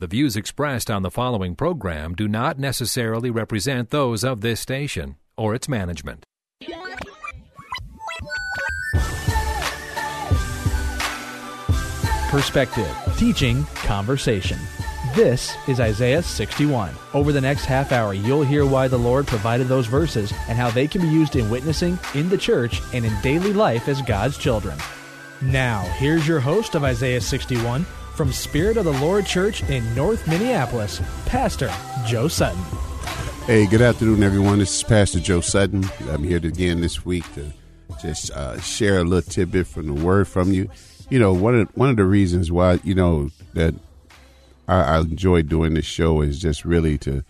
The views expressed on the following program do not necessarily represent those of this station or its management. Perspective, teaching, conversation. This is Isaiah 61. Over the next half hour, you'll hear why the Lord provided those verses and how they can be used in witnessing, in the church, and in daily life as God's children. Now, here's your host of Isaiah 61 from Spirit of the Lord Church in North Minneapolis, Pastor Joe Sutton. Hey, good afternoon, everyone. This is Pastor Joe Sutton. I'm here again this week to just uh, share a little tidbit from the Word from you. You know, one of one of the reasons why you know that I, I enjoy doing this show is just really to,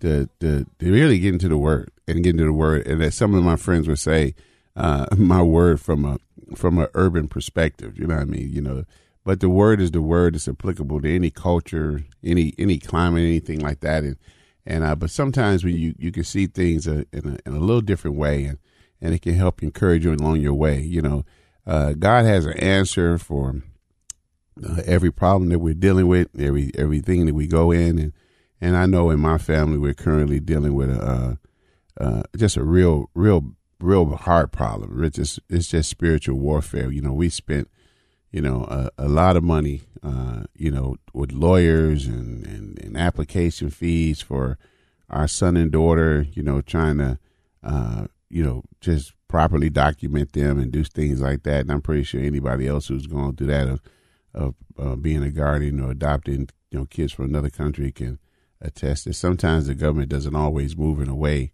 to to to really get into the Word and get into the Word, and as some of my friends would say, uh, my word from a from an urban perspective. You know what I mean? You know, but the word is the word. It's applicable to any culture, any any climate, anything like that. And and uh, but sometimes when you you can see things uh, in a, in a little different way, and and it can help encourage you along your way. You know, uh, God has an answer for uh, every problem that we're dealing with, every everything that we go in, and and I know in my family we're currently dealing with a uh, uh, just a real real real hard problem. It's just it's just spiritual warfare. You know, we spent you know a, a lot of money, uh, you know, with lawyers and, and, and application fees for our son and daughter. You know, trying to uh, you know just properly document them and do things like that. And I'm pretty sure anybody else who's going through that of of uh, being a guardian or adopting you know kids from another country can attest that sometimes the government doesn't always move in a way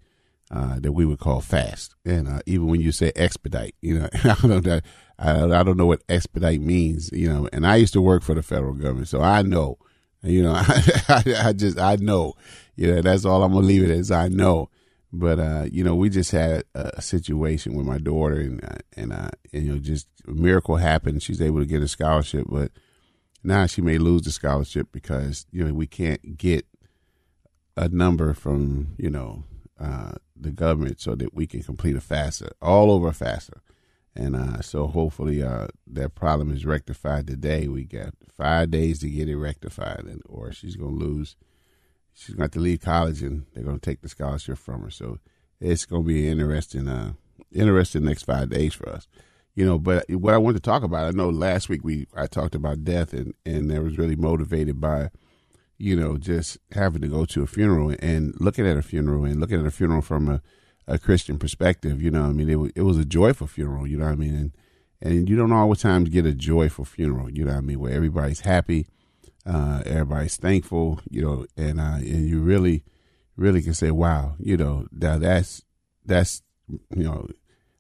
uh, that we would call fast. And uh, even when you say expedite, you know, I don't know, I, I, don't know what expedite means, you know. And I used to work for the federal government, so I know, you know, I, I just I know, you know. That's all I'm gonna leave it as I know. But uh, you know, we just had a situation with my daughter, and uh, and, uh, and you know, just a miracle happened. She's able to get a scholarship, but now she may lose the scholarship because you know we can't get a number from you know uh, the government so that we can complete a FAFSA all over FAFSA. And uh, so hopefully uh, that problem is rectified today. We got five days to get it rectified, and or she's going to lose. She's going to have to leave college, and they're going to take the scholarship from her. So it's going to be interesting, uh, interesting next five days for us. You know, but what I want to talk about, I know last week we I talked about death, and and that was really motivated by you know, just having to go to a funeral and looking at a funeral and looking at a funeral from a, a Christian perspective, you know, I mean, it, it was a joyful funeral, you know what I mean? And, and you don't always times get a joyful funeral, you know what I mean, where everybody's happy, uh, everybody's thankful, you know, and, uh, and you really, really can say, wow, you know, that, that's, that's, you know,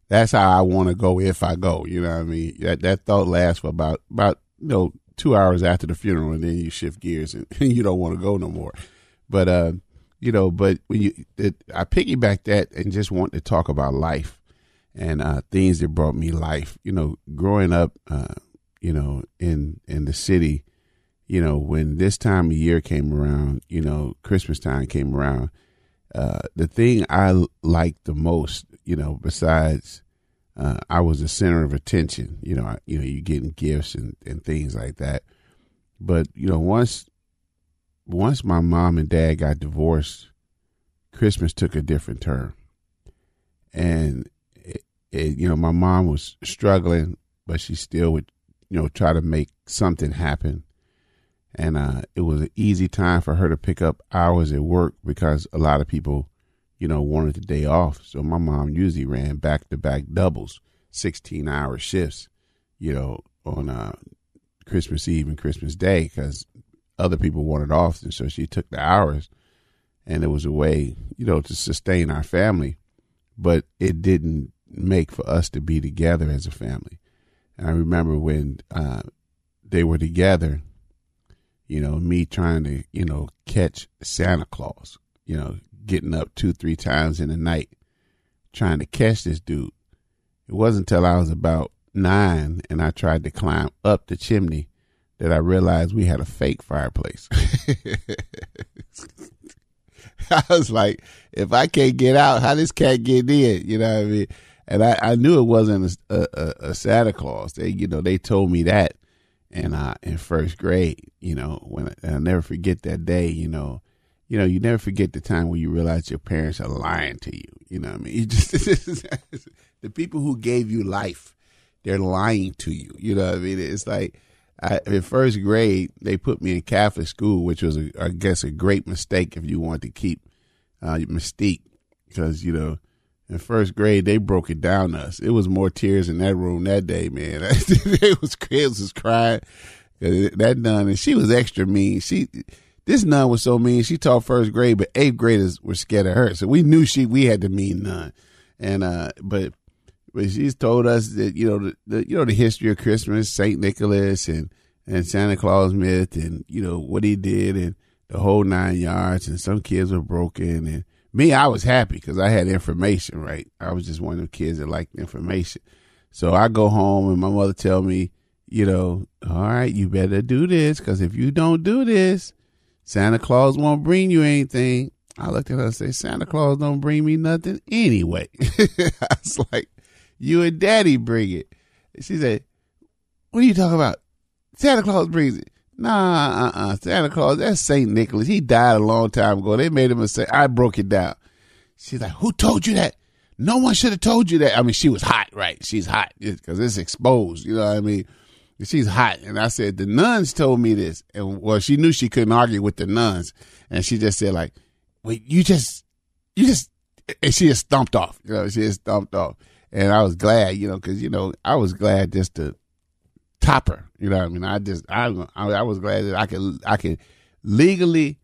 that's how I want to go if I go, you know what I mean? That, that thought lasts for about, about, you know, two hours after the funeral, and then you shift gears and, you don't want to go no more. But uh, you know, but when you, it, I piggyback that and just want to talk about life and uh, things that brought me life. You know, growing up, uh, you know, in in the city, you know, when this time of year came around, you know, Christmas time came around. Uh, the thing I liked the most, you know, besides uh, I was the center of attention. You know, I, you know, you getting gifts and, and things like that. But you know, once once my mom and dad got divorced, Christmas took a different turn. And it, it, you know, my mom was struggling, but she still would, you know, try to make something happen. And uh, it was an easy time for her to pick up hours at work because a lot of people you know, wanted the day off. So my mom usually ran back to back doubles, 16 hour shifts, you know, on uh, Christmas Eve and Christmas Day because other people wanted off. And so she took the hours and it was a way, you know, to sustain our family. But it didn't make for us to be together as a family. And I remember when uh, they were together, you know, me trying to, you know, catch Santa Claus, you know, getting up two, three times in the night trying to catch this dude. It wasn't until I was about nine and I tried to climb up the chimney that I realized we had a fake fireplace. I was like, if I can't get out, how this cat get in? You know what I mean? And I, I knew it wasn't a, a, a Santa Claus. They, you know, they told me that, and uh, in first grade, you know, when I'll never forget that day. You know, you know, you never forget the time when you realize your parents are lying to you. You know what I mean? You just the people who gave you life, they're lying to you. You know what I mean? It's like I, in first grade, they put me in Catholic school, which was, a, I guess, a great mistake if you want to keep uh, mystique, because you know, in first grade they broke it down to us. It was more tears in that room that day, man. it was kids was crying. That nun, and she was extra mean. She, this nun was so mean. She taught first grade, but eighth graders were scared of her, so we knew she we had to mean nun. And uh, but but she's told us that you know the, the, you know the history of Christmas, Saint Nicholas and and Santa Claus myth, and you know what he did, and the whole nine yards. And some kids were broken, and me, I was happy because I had information. Right, I was just one of the kids that liked information. So I go home, and my mother tell me, you know, all right, you better do this because if you don't do this, Santa Claus won't bring you anything. I looked at her and said, Santa Claus don't bring me nothing anyway. I was like, you and daddy bring it. She said, What are you talking about? Santa Claus brings it. Nah, uh-uh uh Santa Claus, that's St. Nicholas. He died a long time ago. They made him a saint. I broke it down. She's like, Who told you that? No one should have told you that. I mean, she was hot, right? She's hot because it's exposed. You know what I mean? She's hot. And I said, The nuns told me this. And well, she knew she couldn't argue with the nuns. And she just said, like, Wait, you just, you just, and she just stumped off. You know, she just stumped off and I was glad, you know, because you know I was glad just to top her. You know, I mean, I just I I was glad that I could I could legally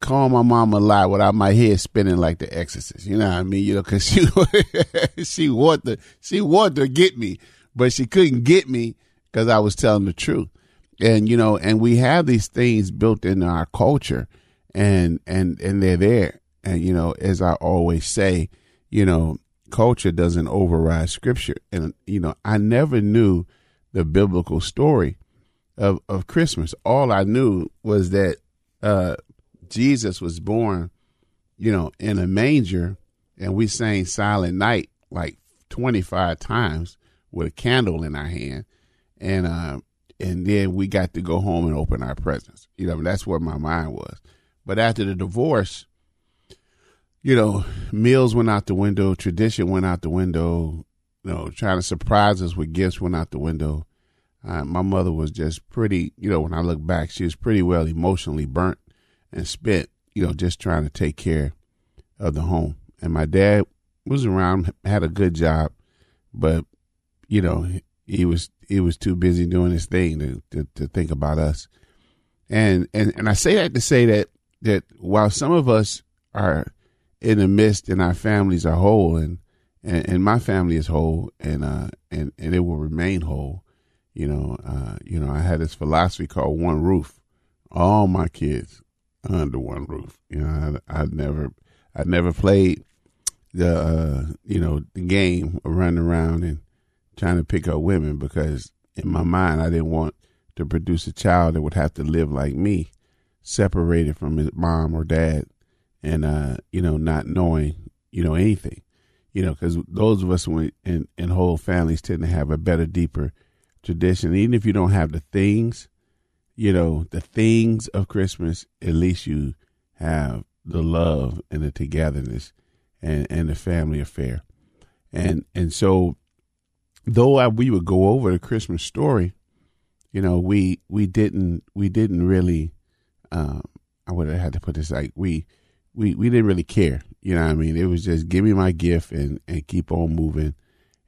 call my mom a lie without my head spinning like the Exorcist. You know what I mean? You know, because she she wanted to she wanted to get me, but she couldn't get me because I was telling the truth. And you know, and we have these things built into our culture, and and and they're there. And you know, as I always say, you know, culture doesn't override scripture. And, you know, I never knew the biblical story of, of Christmas. All I knew was that uh, Jesus was born, you know, in a manger, and we sang Silent Night like 25 times with a candle in our hand. And, uh, and then we got to go home and open our presents. You know, that's where my mind was. But after the divorce, you know, meals went out the window, tradition went out the window, you know, trying to surprise us with gifts went out the window. Uh, my mother was just pretty, you know, when I look back, she was pretty well emotionally burnt and spent, you know, just trying to take care of the home. And my dad was around, had a good job, but, you know, he was he was too busy doing his thing to, to, to think about us. And, and and I say that to say that that while some of us are in the midst and our families are whole and, and, and my family is whole and uh and, and it will remain whole. You know, uh, you know, I had this philosophy called one roof. All my kids under one roof. You know, I, I never I never played the uh, you know, the game of running around and trying to pick up women because in my mind I didn't want to produce a child that would have to live like me, separated from his mom or dad and uh, you know, not knowing, you know, anything, you know, because those of us in in whole families tend to have a better, deeper tradition. Even if you don't have the things, you know, the things of Christmas, at least you have the love and the togetherness and and the family affair, and and so though I, we would go over the Christmas story, you know, we we didn't we didn't really. Um, I would have had to put this like we we we didn't really care. You know what I mean? It was just give me my gift and and keep on moving,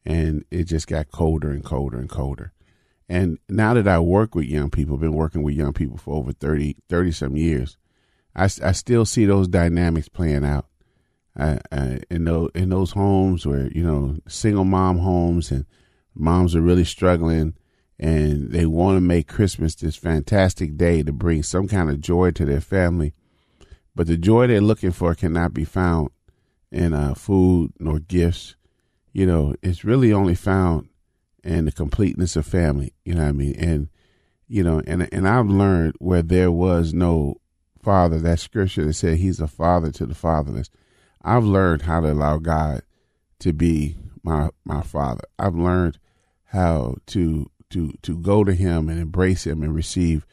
and it just got colder and colder and colder. And now that I work with young people, been working with young people for over 30, 30 some years, I, I still see those dynamics playing out. I, I, in those in those homes where you know single mom homes and moms are really struggling, and they want to make Christmas this fantastic day to bring some kind of joy to their family. But the joy they're looking for cannot be found in uh, food nor gifts. You know, it's really only found in the completeness of family. You know what I mean? And you know, and and I've learned where there was no father, that scripture that said he's a father to the fatherless. I've learned how to allow God to be my my father. I've learned how to to to go to him and embrace him and receive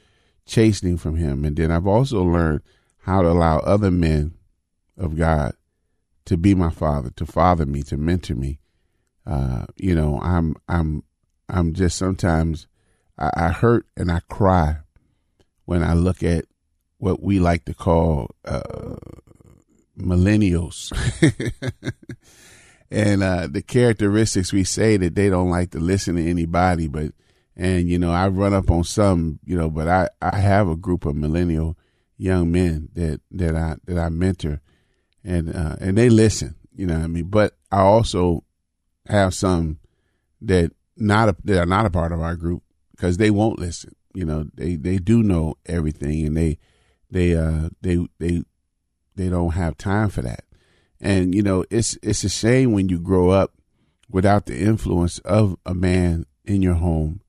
chastening from him. And then I've also learned how to allow other men of God to be my father, to father me, to mentor me. Uh, you know, I'm I'm I'm just sometimes I, I, hurt and I cry when I look at what we like to call uh, millennials. and uh, the characteristics we say that they don't like to listen to anybody, but and you know I run up on some, you know, but I I have a group of millennial young men that that I that I mentor, and uh, and they listen, you know what I mean. But I also have some that not a, that are not a part of our group because they won't listen. You know, they they do know everything, and they they uh they they they don't have time for that. And you know, it's it's a shame when you grow up without the influence of a man in your home,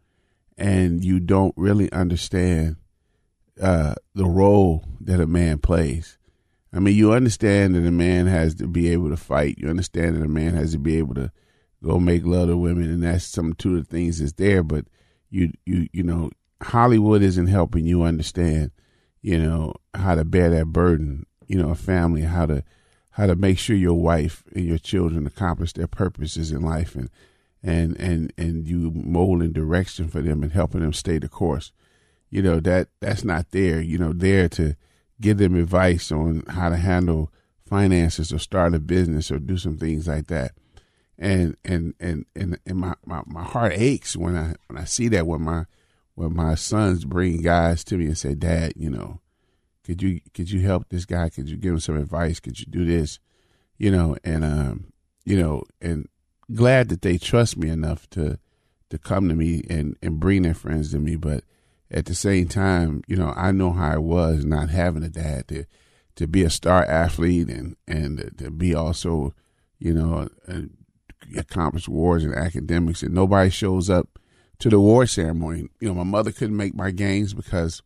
and you don't really understand uh, the role that a man plays. I mean, you understand that a man has to be able to fight. You understand that a man has to be able to go make love to women, and that's some two of the things that's there. But you, you, you know, Hollywood isn't helping you understand, you know, how to bear that burden. You know, a family, how to how to make sure your wife and your children accomplish their purposes in life and and and and you molding direction for them and helping them stay the course you know that that's not there you know there to give them advice on how to handle finances or start a business or do some things like that and and and and, and my, my, my heart aches when i when i see that when my when my sons bring guys to me and say dad you know could you could you help this guy? Could you give him some advice? Could you do this? You know, and um, you know, and glad that they trust me enough to to come to me and and bring their friends to me. But at the same time, you know, I know how it was not having a dad to to be a star athlete and and to be also, you know, accomplish wars and academics, and nobody shows up to the war ceremony. You know, my mother couldn't make my games because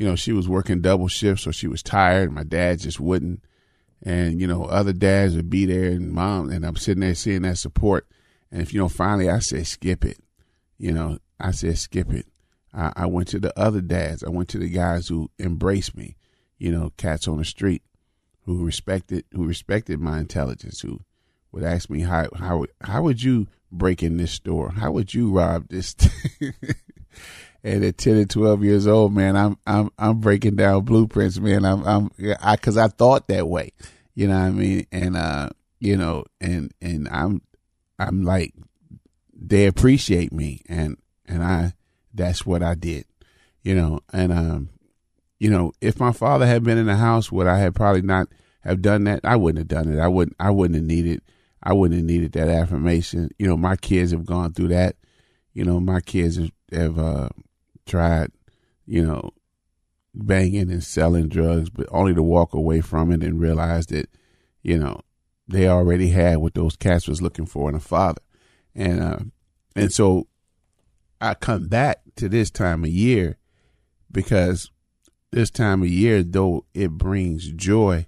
you know, she was working double shifts, so she was tired. My dad just wouldn't. And, you know, other dads would be there and mom, and I'm sitting there seeing that support. And if, you know, finally I said, skip it. You know, I said, skip it. I, I went to the other dads. I went to the guys who embraced me, you know, cats on the street who respected, who respected my intelligence, who would ask me, how, how, how would you break in this store? How would you rob this? and at 10 and 12 years old, man, I'm, I'm, I'm breaking down blueprints, man. I'm, I'm, I, cause I thought that way, you know what I mean? And, uh, you know, and, and I'm, I'm like, they appreciate me and, and I, that's what I did, you know, and, um, you know, if my father had been in the house, would I have probably not have done that? I wouldn't have done it. I wouldn't, I wouldn't have needed, I wouldn't have needed that affirmation. You know, my kids have gone through that. You know, my kids have, have uh, tried, you know, banging and selling drugs, but only to walk away from it and realize that, you know, they already had what those cats was looking for in a father. And uh, and so I come back to this time of year because this time of year, though it brings joy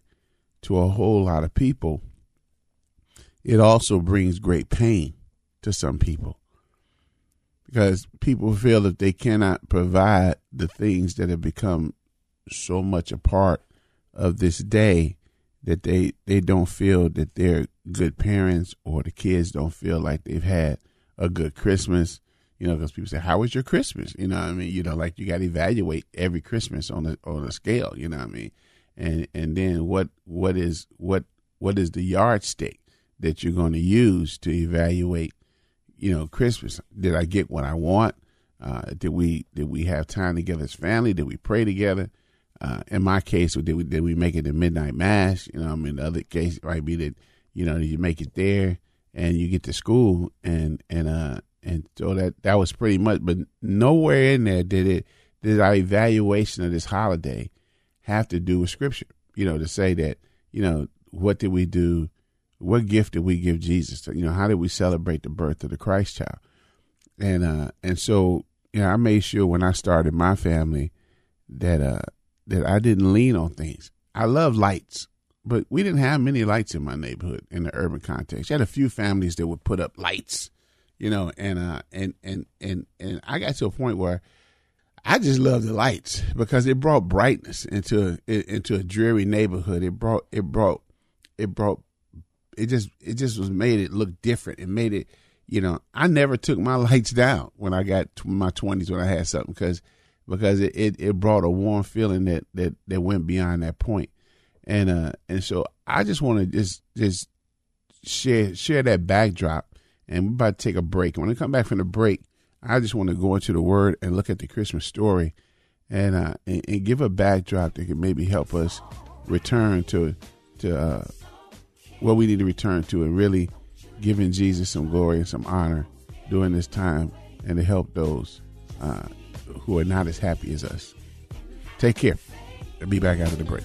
to a whole lot of people, it also brings great pain to some people because people feel that they cannot provide the things that have become so much a part of this day that they they don't feel that they're good parents or the kids don't feel like they've had a good Christmas. You know, because people say, "How was your Christmas?" You know, I mean, you know, like you got to evaluate every Christmas on a on a scale. You know, I mean, and and then what what is what what is the yardstick that you're going to use to evaluate you know, Christmas. Did I get what I want? Uh, did we did we have time together as family? Did we pray together? Uh, in my case, did we did we make it to midnight mass? You know, I mean, the other case might be that you know you make it there and you get to school and and uh and so that that was pretty much. But nowhere in there did it did our evaluation of this holiday have to do with scripture. You know, to say that you know what did we do, what gift did we give Jesus? You know, how did we celebrate the birth of the Christ child? And uh, and so you know, I made sure when I started my family that uh that I didn't lean on things. I love lights, but we didn't have many lights in my neighborhood in the urban context. You had a few families that would put up lights, you know, and uh and and and and I got to a point where I just love the lights because it brought brightness into into a dreary neighborhood. It brought it brought it brought it just it just was made it look different. It made it, you know. I never took my lights down when I got to my twenties when I had something because because it, it, it brought a warm feeling that that that went beyond that point, and uh and so I just want to just just share share that backdrop, and we're about to take a break. When I come back from the break, I just want to go into the Word and look at the Christmas story, and uh, and, and give a backdrop that can maybe help us return to to uh, what we need to return to, and really giving Jesus some glory and some honor during this time, and to help those uh, who are not as happy as us. Take care. I'll be back after the break.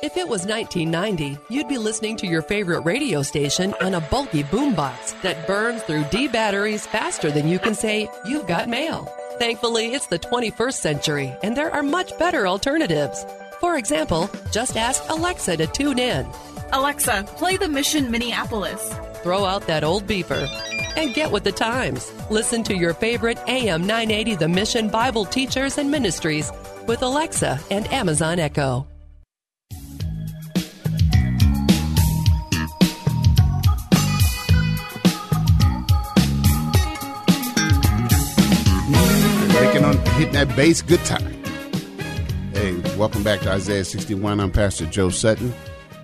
If it was 1990, you'd be listening to your favorite radio station on a bulky boombox that burns through D batteries faster than you can say, You've got mail. Thankfully, it's the 21st century, and there are much better alternatives. For example, just ask Alexa to tune in. Alexa, play the Mission Minneapolis. Throw out that old beeper and get with the times. Listen to your favorite AM 980 The Mission Bible Teachers and Ministries with Alexa and Amazon Echo. Hitting that bass good time. Hey, welcome back to Isaiah 61. I'm Pastor Joe Sutton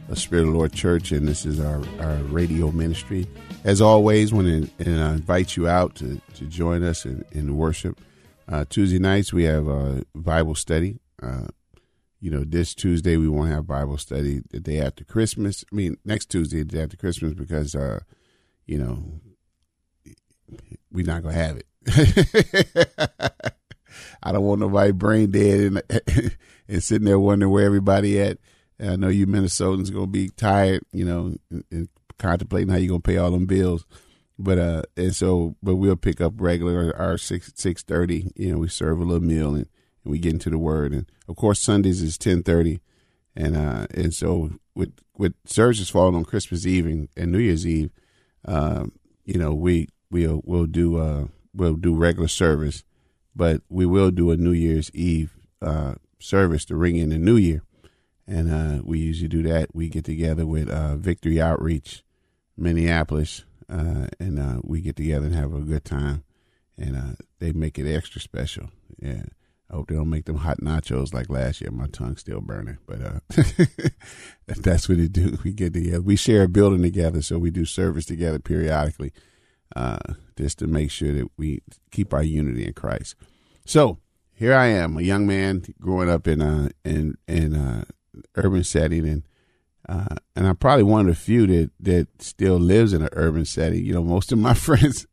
of Spirit of the Lord Church, and this is our, our radio ministry. As always, when to and I invite you out to, to join us in, in worship. Uh, Tuesday nights we have a Bible study. Uh, you know, this Tuesday we won't have Bible study. The day after Christmas, I mean next Tuesday, the day after Christmas, because uh, you know we're not gonna have it. I don't want nobody brain dead and and sitting there wondering where everybody at. And I know you Minnesotans gonna be tired, you know, and, and contemplating how you gonna pay all them bills. But uh, and so, but we'll pick up regular our six six thirty. You know, we serve a little meal and, and we get into the Word. And of course, Sundays is ten thirty, and uh, and so with with services falling on Christmas Eve and, and New Year's Eve, um, you know, we we'll we'll do uh we'll do regular service, but we will do a New Year's Eve uh service to ring in the New Year, and uh, we usually do that. We get together with uh, Victory Outreach, Minneapolis, uh, and uh, we get together and have a good time, and uh, they make it extra special. Yeah. I hope they don't make them hot nachos like last year. My tongue's still burning, but that's what they do. We get together. We share a building together, so we do service together periodically, uh, just to make sure that we keep our unity in Christ. So here I am, a young man growing up in a in in a urban setting, and uh, and I'm probably one of the few that that still lives in an urban setting. You know, most of my friends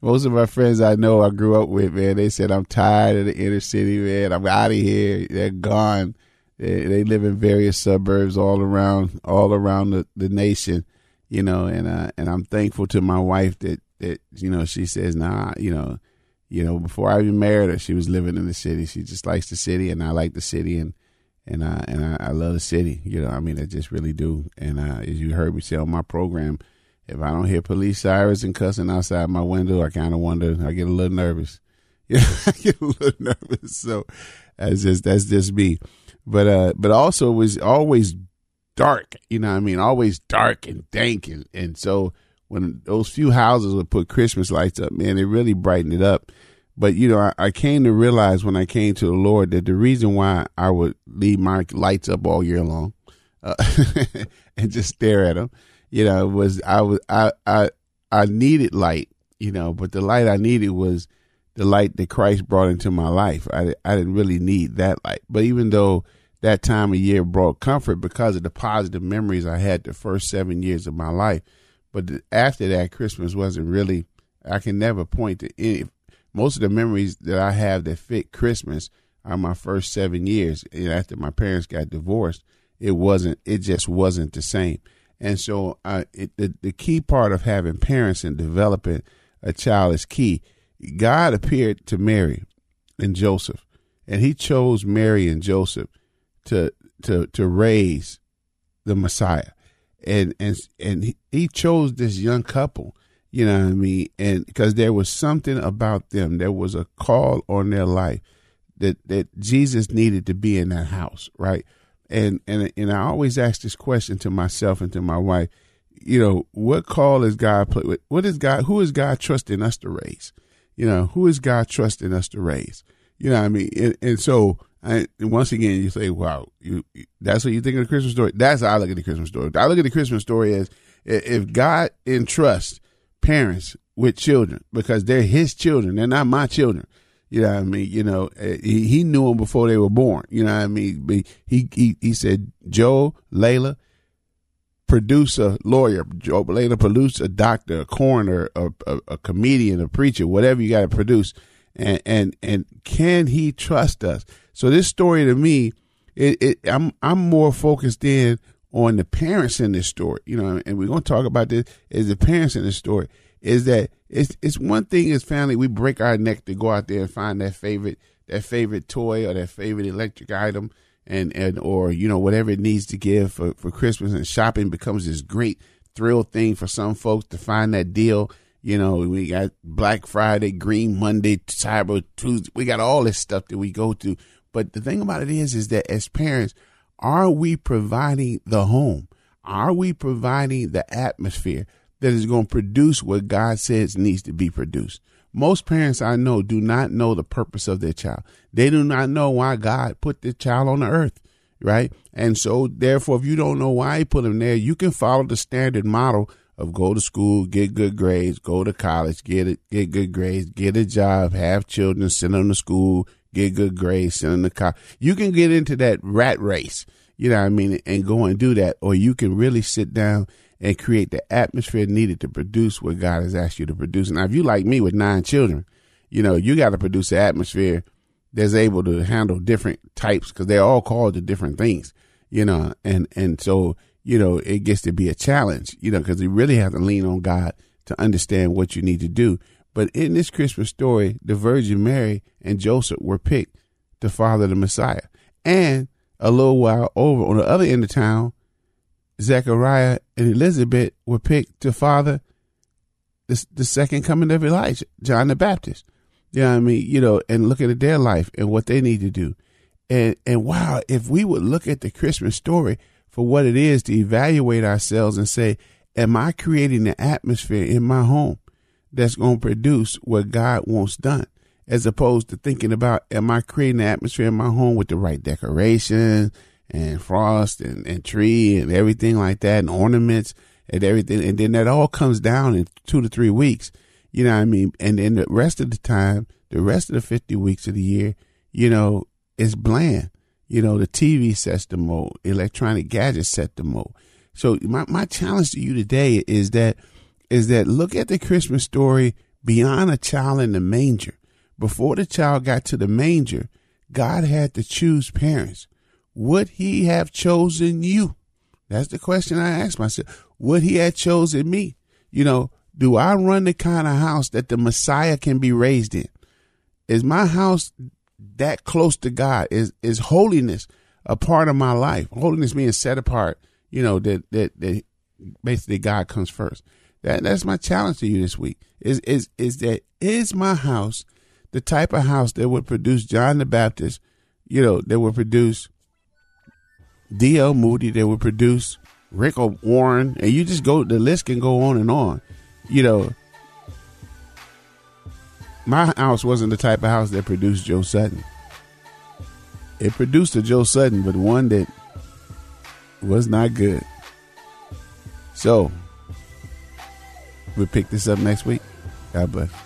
most of my friends I know I grew up with, man, they said I'm tired of the inner city, man. I'm out of here. They're gone. They, they live in various suburbs all around, all around the, the nation, you know. And uh, and I'm thankful to my wife that that you know she says, nah, you know, you know, before I even married her, she was living in the city. She just likes the city, and I like the city, and and I and I, I love the city. You know, I mean, I just really do. And uh, as you heard me say on my program if I don't hear police sirens and cussing outside my window, I kind of wonder. I get a little nervous. Yeah, I get a little nervous. So that's just that's just me. But uh, but also it was always dark. You know, I mean, always dark and dank, and and so when those few houses would put Christmas lights up, man, it really brightened it up. But you know, I, I came to realize when I came to the Lord that the reason why I would leave my lights up all year long uh, and just stare at them, you know, was I was I I I needed light, you know, but the light I needed was the light that Christ brought into my life. I I didn't really need that light, but even though that time of year brought comfort because of the positive memories I had the first seven years of my life, but after that, Christmas wasn't really. I can never point to any. Most of the memories that I have that fit Christmas are my first seven years. And after my parents got divorced, it wasn't. It just wasn't the same. And so, uh, it, the the key part of having parents and developing a child is key. God appeared to Mary and Joseph, and He chose Mary and Joseph to to to raise the Messiah, and and and he, chose this young couple. You know what I mean? And because there was something about them, there was a call on their life that that Jesus needed to be in that house, right? And and and I always ask this question to myself and to my wife. You know, what call is God? What is God? Who is God trusting us to raise? You know, who is God trusting us to raise? You know what I mean? And, and so, I, once again, you say, wow, you, that's what you think of the Christmas story. That's how I look at the Christmas story. I look at the Christmas story as if God entrusts parents with children because they're his children, they're not my children. You know what I mean? You know, eh, he, he knew them before they were born. You know what I mean? He he he said, Joe, Layla, producer, lawyer, Joe, Layla, producer, doctor, a coroner, a, a, a comedian, a preacher, whatever you got to produce, and and and can he trust us? So this story to me, it, it I'm I'm more focused in on the parents in this story. You know, and we're gonna talk about this is the parents in this story. Is that it's it's one thing as family we break our neck to go out there and find that favorite that favorite toy or that favorite electric item and and or you know whatever it needs to give for for Christmas and shopping becomes this great thrill thing for some folks to find that deal. You know, we got Black Friday, Green Monday, Cyber Tuesday. We got all this stuff that we go to. But the thing about it is, is that as parents, are we providing the home? Are we providing the atmosphere that is going to produce what God says needs to be produced? Most parents I know do not know the purpose of their child. They do not know why God put the child on the earth, right? And so, therefore, if you don't know why He put them there, you can follow the standard model of go to school, get good grades, go to college, get it, get good grades, get a job, have children, send them to school, get good grades, send them to college. You can get into that rat race, you know what I mean, and go and do that, or you can really sit down and create the atmosphere needed to produce what God has asked you to produce. Now, if you like me with nine children, you know, you got to produce an atmosphere that's able to handle different types because they're all called to different things, you know, and, and so, you know, it gets to be a challenge, you know, because you really have to lean on God to understand what you need to do. But in this Christmas story, the Virgin Mary and Joseph were picked to father the Messiah. And a little while over on the other end of town, Zechariah and Elizabeth were picked to father the, the second coming of Elijah, John the Baptist. You know what I mean? You know, and look at their life and what they need to do. And and wow, if we would look at the Christmas story for what it is to evaluate ourselves and say, Am I creating the atmosphere in my home that's going to produce what God wants done? As opposed to thinking about, Am I creating the atmosphere in my home with the right decorations and frost and, and tree and everything like that and ornaments and everything. And then that all comes down in two to three weeks. You know what I mean? And then the rest of the time, the rest of the 50 weeks of the year, you know, it's bland. You know, the TV sets the mode, electronic gadgets set the mode. So my, my challenge to you today is that, is that look at the Christmas story beyond a child in the manger. Before the child got to the manger, God had to choose parents would he have chosen you? That's the question I ask myself. Would he have chosen me? You know, do I run the kind of house that the Messiah can be raised in? Is my house that close to God? Is is holiness a part of my life? Holiness being set apart, you know, that that, that basically God comes first. That that's my challenge to you this week. Is is is that is my house the type of house that would produce John the Baptist, you know, that would produce D.L. Moody, that would produce Rick Warren, and you just go the list can go on and on. You know, my house wasn't the type of house that produced Joe Sutton. It produced a Joe Sutton, but one that was not good. So we'll pick this up next week. God bless.